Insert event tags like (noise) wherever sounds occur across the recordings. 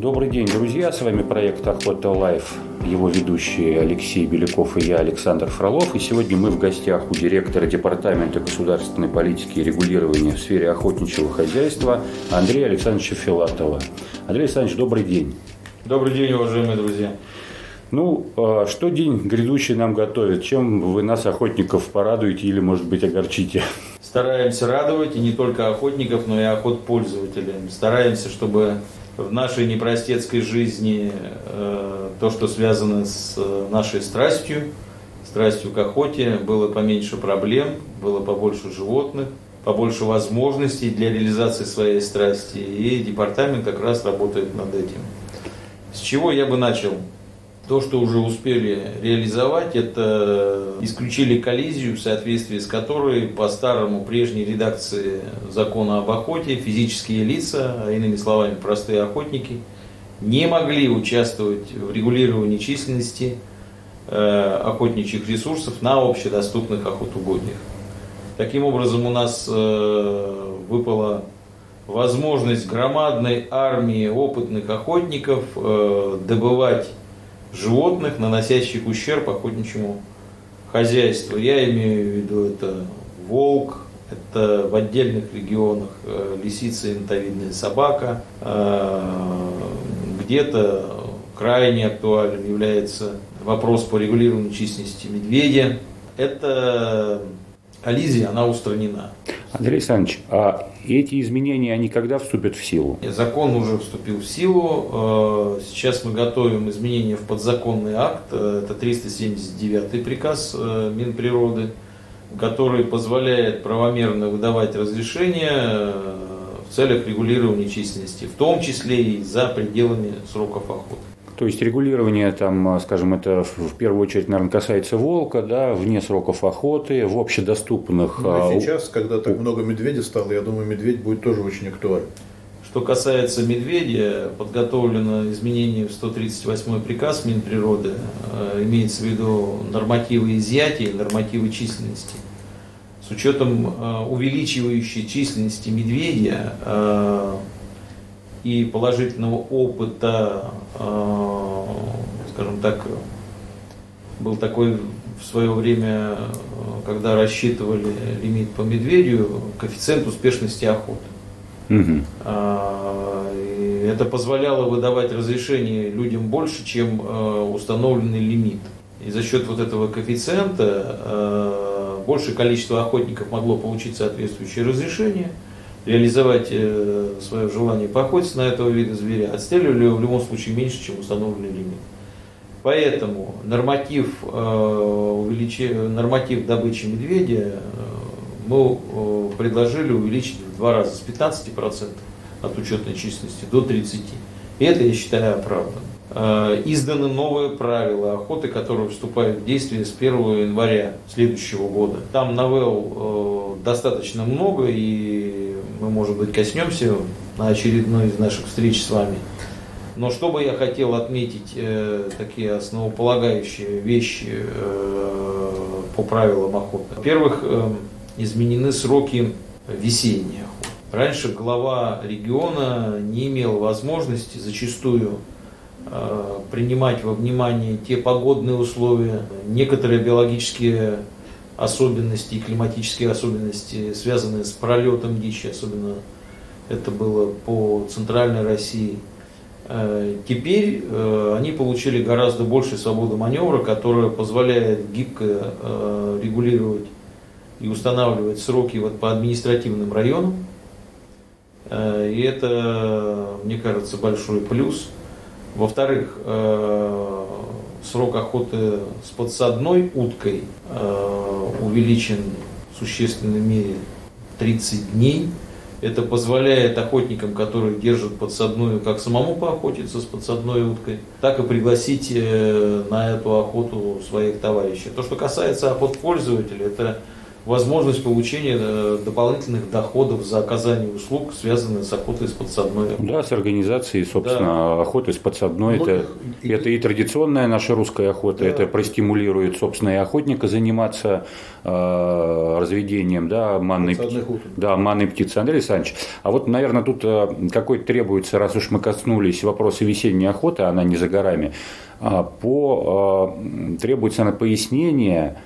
Добрый день, друзья! С вами проект «Охота Life», его ведущие Алексей Беляков и я, Александр Фролов. И сегодня мы в гостях у директора Департамента государственной политики и регулирования в сфере охотничьего хозяйства Андрея Александровича Филатова. Андрей Александрович, добрый день! Добрый день, уважаемые друзья! Ну, а что день грядущий нам готовит? Чем вы нас, охотников, порадуете или, может быть, огорчите? Стараемся радовать и не только охотников, но и охотпользователей. Стараемся, чтобы в нашей непростецкой жизни э, то, что связано с э, нашей страстью, страстью к охоте, было поменьше проблем, было побольше животных, побольше возможностей для реализации своей страсти. И департамент как раз работает над этим. С чего я бы начал? То, что уже успели реализовать, это исключили коллизию, в соответствии с которой по старому прежней редакции закона об охоте физические лица, а иными словами простые охотники, не могли участвовать в регулировании численности э, охотничьих ресурсов на общедоступных охотугодиях. Таким образом, у нас э, выпала возможность громадной армии опытных охотников э, добывать животных, наносящих ущерб охотничьему хозяйству. Я имею в виду это волк, это в отдельных регионах э, лисица, интовидная собака. Э, где-то крайне актуальным является вопрос по регулированию численности медведя. Это коллизия, она устранена. Андрей Александрович, а эти изменения, они когда вступят в силу? Закон уже вступил в силу. Э, сейчас мы готовим изменения в подзаконный акт. Э, это 379 приказ э, Минприроды, который позволяет правомерно выдавать разрешения в целях регулирования численности, в том числе и за пределами сроков охоты. То есть регулирование, там, скажем, это в первую очередь, наверное, касается волка, да, вне сроков охоты, в общедоступных... Ну, а сейчас, когда так много медведя стало, я думаю, медведь будет тоже очень актуален. Что касается медведя, подготовлено изменение в 138 приказ Минприроды, э, имеется в виду нормативы изъятия, нормативы численности. С учетом э, увеличивающей численности медведя, и положительного опыта, э, скажем так, был такой в свое время, э, когда рассчитывали лимит по медведю, коэффициент успешности охоты. Угу. Это позволяло выдавать разрешение людям больше, чем э, установленный лимит. И за счет вот этого коэффициента большее количество охотников могло получить соответствующее разрешение – реализовать э, свое желание поохотиться на этого вида зверя, отстреливали его в любом случае меньше, чем установленный лимит. Поэтому норматив, э, увеличи, норматив добычи медведя э, мы э, предложили увеличить в два раза, с 15% от учетной численности до 30%. И это, я считаю, оправданно. Э, изданы новые правила охоты, которые вступают в действие с 1 января следующего года. Там новелл достаточно много, и мы, может быть, коснемся на очередной из наших встреч с вами. Но что бы я хотел отметить, э, такие основополагающие вещи э, по правилам охоты. Во-первых, э, изменены сроки весенней охоты. Раньше глава региона не имел возможности зачастую э, принимать во внимание те погодные условия, некоторые биологические особенности и климатические особенности, связанные с пролетом дичи, особенно это было по центральной России. Э, теперь э, они получили гораздо больше свободы маневра, которая позволяет гибко э, регулировать и устанавливать сроки вот по административным районам. И это, мне кажется, большой плюс. Во-вторых, срок охоты с подсадной уткой увеличен в существенной мере 30 дней. Это позволяет охотникам, которые держат подсадную, как самому поохотиться с подсадной уткой, так и пригласить э, на эту охоту своих товарищей. То, что касается охот пользователей, это возможность получения э, дополнительных доходов за оказание услуг, связанных с охотой с подсадной. Да, с организацией, собственно, да. охоты с подсадной. Это, и... это и традиционная наша русская охота, да. это простимулирует, собственно, и охотника заниматься э, разведением да, манной, пти... да, манной птицы. Андрей Александрович, а вот, наверное, тут э, какой требуется, раз уж мы коснулись вопроса весенней охоты, она не за горами, э, по, э, требуется на пояснение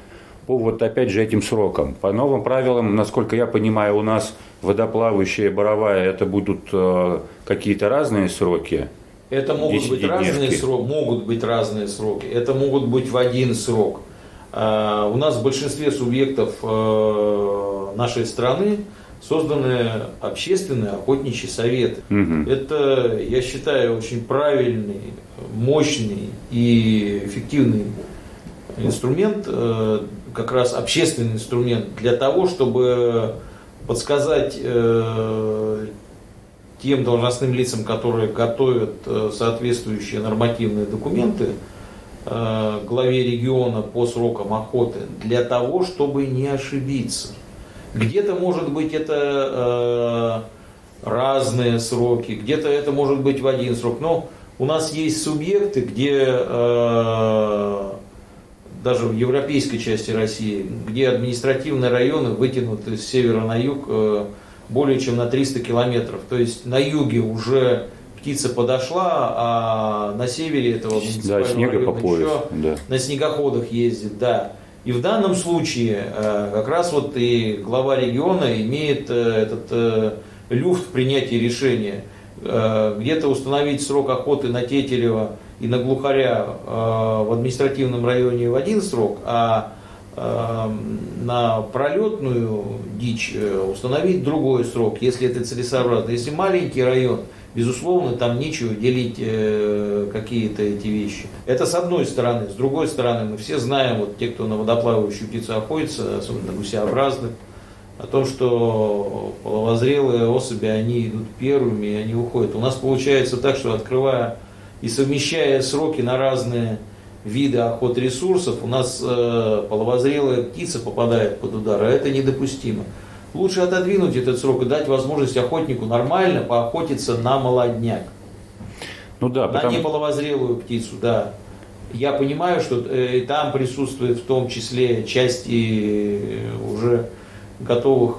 по вот опять же этим срокам. По новым правилам, насколько я понимаю, у нас водоплавающая боровая это будут э, какие-то разные сроки. Это могут быть разные сроки, могут быть разные сроки. Это могут быть в один срок. Э, у нас в большинстве субъектов э, нашей страны созданы общественные охотничьи советы. Угу. Это, я считаю, очень правильный, мощный и эффективный инструмент э, как раз общественный инструмент для того, чтобы подсказать э, тем должностным лицам, которые готовят э, соответствующие нормативные документы э, главе региона по срокам охоты, для того, чтобы не ошибиться. Где-то может быть это э, разные сроки, где-то это может быть в один срок, но у нас есть субъекты, где э, даже в европейской части России, где административные районы вытянуты с севера на юг э, более чем на 300 километров. То есть на юге уже птица подошла, а на севере этого да, снега по пояс, еще да. на снегоходах ездит, да. И в данном случае э, как раз вот и глава региона имеет э, этот люфт принятия решения. Где-то установить срок охоты на Тетелева и на глухаря э, в административном районе в один срок, а э, на пролетную дичь э, установить другой срок, если это целесообразно. Если маленький район, безусловно, там нечего делить какие-то эти вещи. Это с одной стороны. С другой стороны, мы все знаем, вот те, кто на водоплавающую птицу охотится, особенно гусеобразных, о том, что половозрелые особи, они идут первыми, и они уходят. У нас получается так, что открывая и совмещая сроки на разные виды охот ресурсов, у нас э, половозрелая птица попадает под удар, а это недопустимо. Лучше отодвинуть этот срок и дать возможность охотнику нормально поохотиться на молодняк. Ну да, на потому... неполовозрелую птицу, да. Я понимаю, что э, там присутствует в том числе части э, уже готовых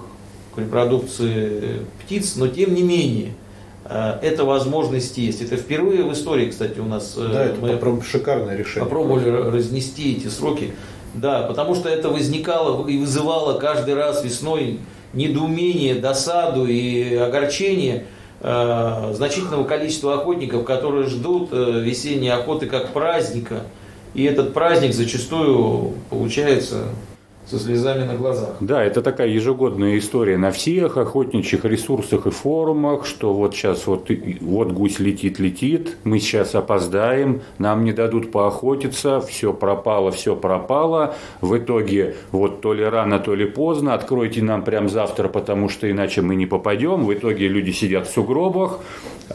к репродукции птиц, но тем не менее – Э, эта возможность есть. Это впервые в истории, кстати, у нас э, да, это мы попроб... шикарное решение. Попробовали разнести эти сроки. Да, потому что это возникало и вызывало каждый раз весной недоумение, досаду и огорчение э, значительного количества охотников, которые ждут э, весенней охоты как праздника. И этот праздник зачастую получается со слезами на глазах. Да, это такая ежегодная история на всех охотничьих ресурсах и форумах, что вот сейчас вот, вот гусь летит, летит, мы сейчас опоздаем, нам не дадут поохотиться, все пропало, все пропало. В итоге вот то ли рано, то ли поздно, откройте нам прям завтра, потому что иначе мы не попадем. В итоге люди сидят в сугробах,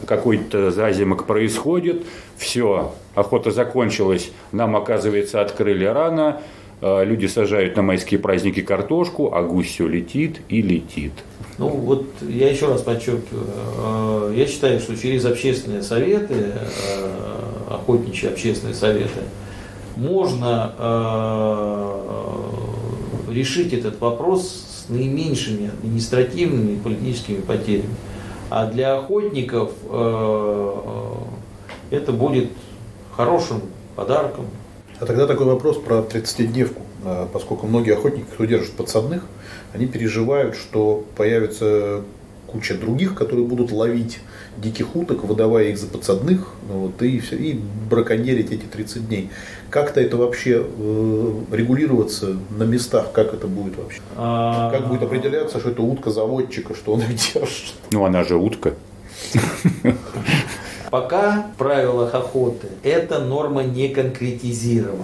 какой-то зазимок происходит, все, охота закончилась, нам, оказывается, открыли рано, люди сажают на майские праздники картошку, а гусь все летит и летит. Ну вот я еще раз подчеркиваю, э, я считаю, что через общественные советы, э, охотничьи общественные советы, можно решить этот вопрос с наименьшими административными и политическими потерями. А для охотников это будет хорошим подарком, а тогда такой вопрос про 30-дневку. А, поскольку многие охотники, кто держит подсадных, они переживают, что появится куча других, которые будут ловить диких уток, выдавая их за подсадных, ну вот, и, все, и браконьерить эти 30 дней. Как-то это вообще э, регулироваться на местах, как это будет вообще? А... Как будет определяться, что это утка заводчика, что он их держит? Ну, она же утка. (laughs) Пока в правилах охоты эта норма не конкретизирована.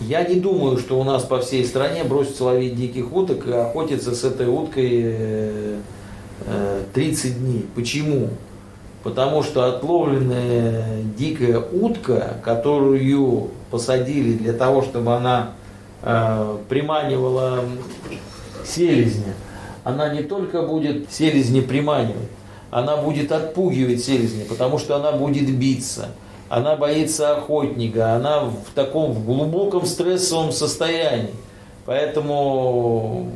Я не думаю, что у нас по всей стране бросится ловить диких уток и охотиться с этой уткой 30 э, э, дней. Почему? Потому что отловленная дикая утка, которую посадили для того, чтобы она э, приманивала селезня, она не только будет селезни приманивать, она будет отпугивать селезня, потому что она будет биться. Она боится охотника, она в таком в глубоком стрессовом состоянии. Поэтому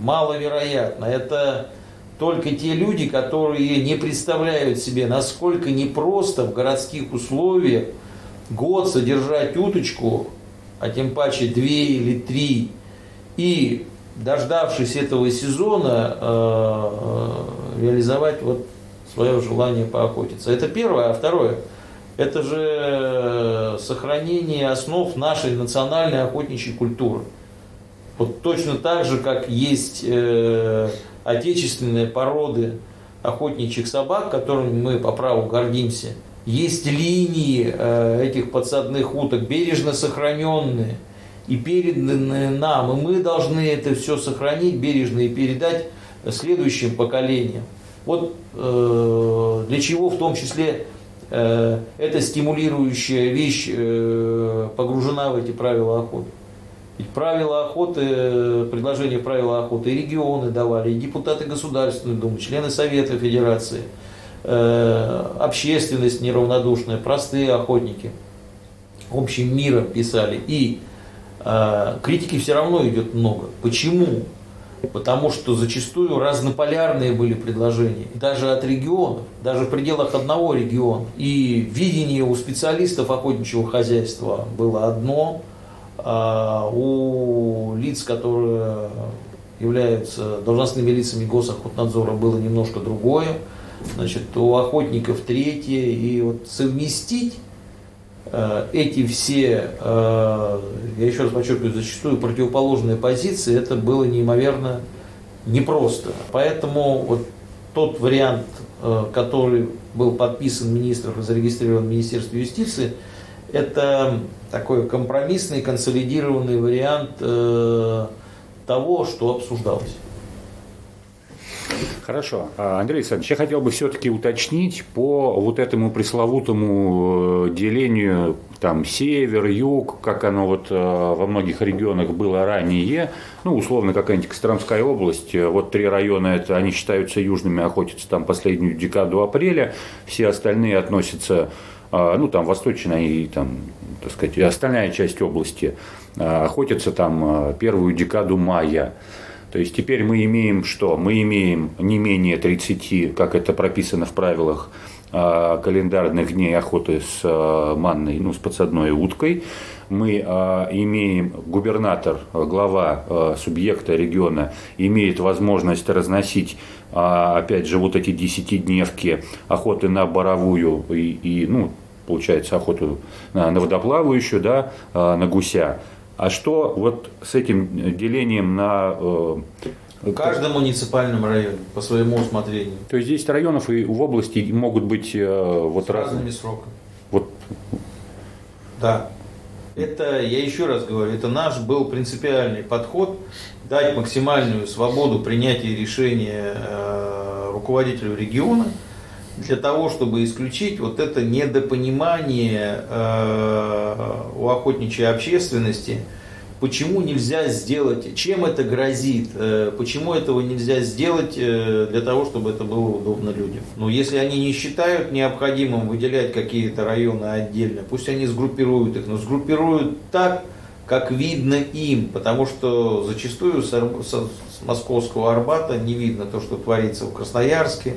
маловероятно. Это только те люди, которые не представляют себе, насколько непросто в городских условиях год содержать уточку, а тем паче две или три, и дождавшись этого сезона, э, э, реализовать вот свое желание поохотиться. Это первое. А второе, это же сохранение основ нашей национальной охотничьей культуры. Вот точно так же, как есть э, отечественные породы охотничьих собак, которыми мы по праву гордимся, есть линии э, этих подсадных уток, бережно сохраненные и переданные нам. И мы должны это все сохранить бережно и передать следующим поколениям. Вот э, для чего в том числе э, эта стимулирующая вещь э, погружена в эти правила охоты. Ведь правила охоты, предложение правила охоты и регионы давали, и депутаты Государственной Думы, члены Совета Федерации, э, общественность неравнодушная, простые охотники общим миром писали. И э, критики все равно идет много. Почему? Потому что зачастую разнополярные были предложения, даже от регионов, даже в пределах одного региона. И видение у специалистов охотничьего хозяйства было одно – а у лиц, которые являются должностными лицами госохотнадзора, было немножко другое. Значит, у охотников третье. И вот совместить эти все, э, я еще раз подчеркиваю, зачастую противоположные позиции, это было неимоверно непросто. Поэтому вот тот вариант, э, который был подписан министром и зарегистрирован в Министерстве юстиции, это такой компромиссный, консолидированный вариант э, того, что обсуждалось. Хорошо. А, Андрей Александрович, я хотел бы все-таки уточнить по вот этому пресловутому э, делению там север, юг, как оно вот э, во многих регионах было ранее, ну, условно, какая-нибудь Костромская область, вот три района, это они считаются южными, охотятся там последнюю декаду апреля, все остальные относятся ну, там, восточная и, там, так сказать, остальная часть области охотятся там первую декаду мая. То есть теперь мы имеем что? Мы имеем не менее 30, как это прописано в правилах, календарных дней охоты с манной, ну, с подсадной уткой. Мы имеем губернатор, глава субъекта региона имеет возможность разносить а, опять же, вот эти десятидневки охоты на боровую и, и ну, получается, охоту на, водоплавающую, да, а, на гуся. А что вот с этим делением на... Э, в каждом муниципальном районе по своему усмотрению. То есть 10 районов и в области могут быть э, вот с разными сроками. Вот. Да. Это, я еще раз говорю, это наш был принципиальный подход дать максимальную свободу принятия решения э, руководителю региона для того, чтобы исключить вот это недопонимание э, у охотничьей общественности – почему нельзя сделать, чем это грозит, э, почему этого нельзя сделать э, для того, чтобы это было удобно людям. Но если они не считают необходимым выделять какие-то районы отдельно, пусть они сгруппируют их, но сгруппируют так, как видно им, потому что зачастую с, с московского Арбата не видно то, что творится в Красноярске,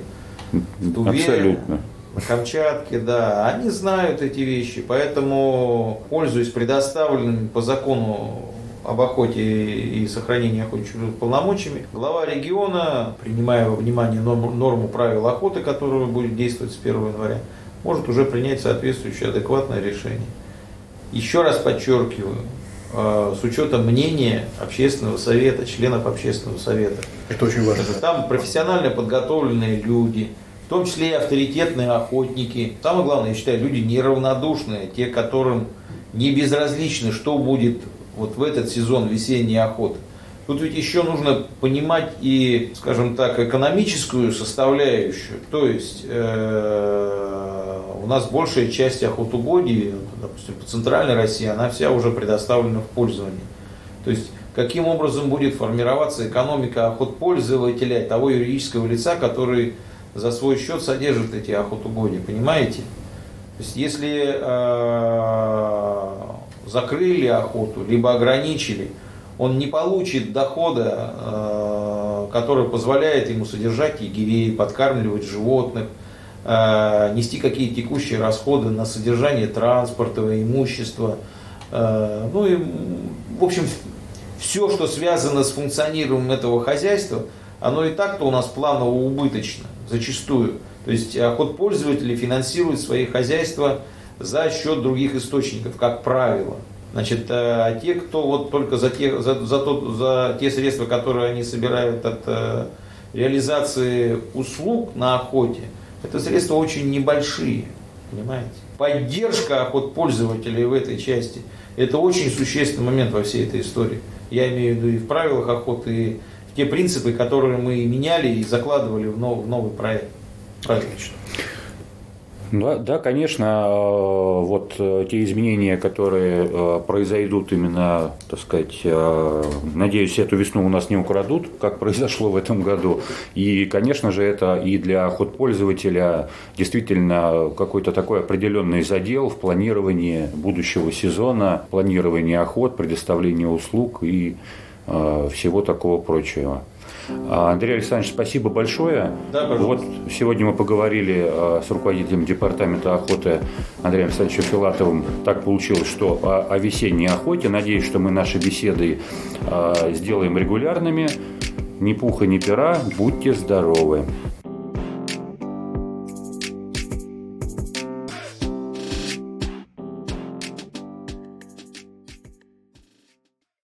в Туве, Абсолютно. на Камчатке, да, они знают эти вещи, поэтому, пользуясь предоставленными по закону об охоте и сохранении охотничьих полномочиями, глава региона, принимая во внимание норму, норму правил охоты, которая будет действовать с 1 января, может уже принять соответствующее адекватное решение. Еще раз подчеркиваю, с учетом мнения общественного совета, членов общественного совета. Это очень важно. Там профессионально подготовленные люди, в том числе и авторитетные охотники. Самое главное, я считаю, люди неравнодушные, те, которым не безразлично, что будет вот в этот сезон весенней охоты. Тут ведь еще нужно понимать и, скажем так, экономическую составляющую. То есть э, нас большая часть охотугодий, допустим, по центральной России, она вся уже предоставлена в пользование. То есть, каким образом будет формироваться экономика охотпользователя, того юридического лица, который за свой счет содержит эти охотугодия, понимаете? То есть, если э, закрыли охоту, либо ограничили, он не получит дохода, э, который позволяет ему содержать егерей, подкармливать животных, нести какие-то текущие расходы на содержание транспорта, имущества. Э, ну и, в общем, все, что связано с функционированием этого хозяйства, оно и так-то у нас планово убыточно, зачастую. То есть охот пользователи финансируют свои хозяйства за счет других источников, как правило. Значит, а те, кто вот только за те, за, за, тот, за те средства, которые они собирают от э, реализации услуг на охоте, это средства очень небольшие, понимаете? Поддержка охот пользователей в этой части – это очень существенный момент во всей этой истории. Я имею в виду и в правилах охоты, и в те принципы, которые мы меняли и закладывали в новый, в новый проект. Отлично. Да, да, конечно, э, вот э, те изменения, которые э, произойдут именно, так сказать, надеюсь, эту весну у нас не украдут, как произошло в этом году. И, конечно же, это и для охотпользователя действительно какой-то такой определенный задел в планировании будущего сезона, планировании охот, предоставлении услуг и всего такого прочего. А, Андрей Александрович, спасибо большое. Да, вот сегодня мы поговорили а, с руководителем департамента охоты Андреем Александровичем Филатовым. Так получилось, что о, о весенней охоте. Надеюсь, что мы наши беседы а, сделаем регулярными. Ни пуха, ни пера. Будьте здоровы.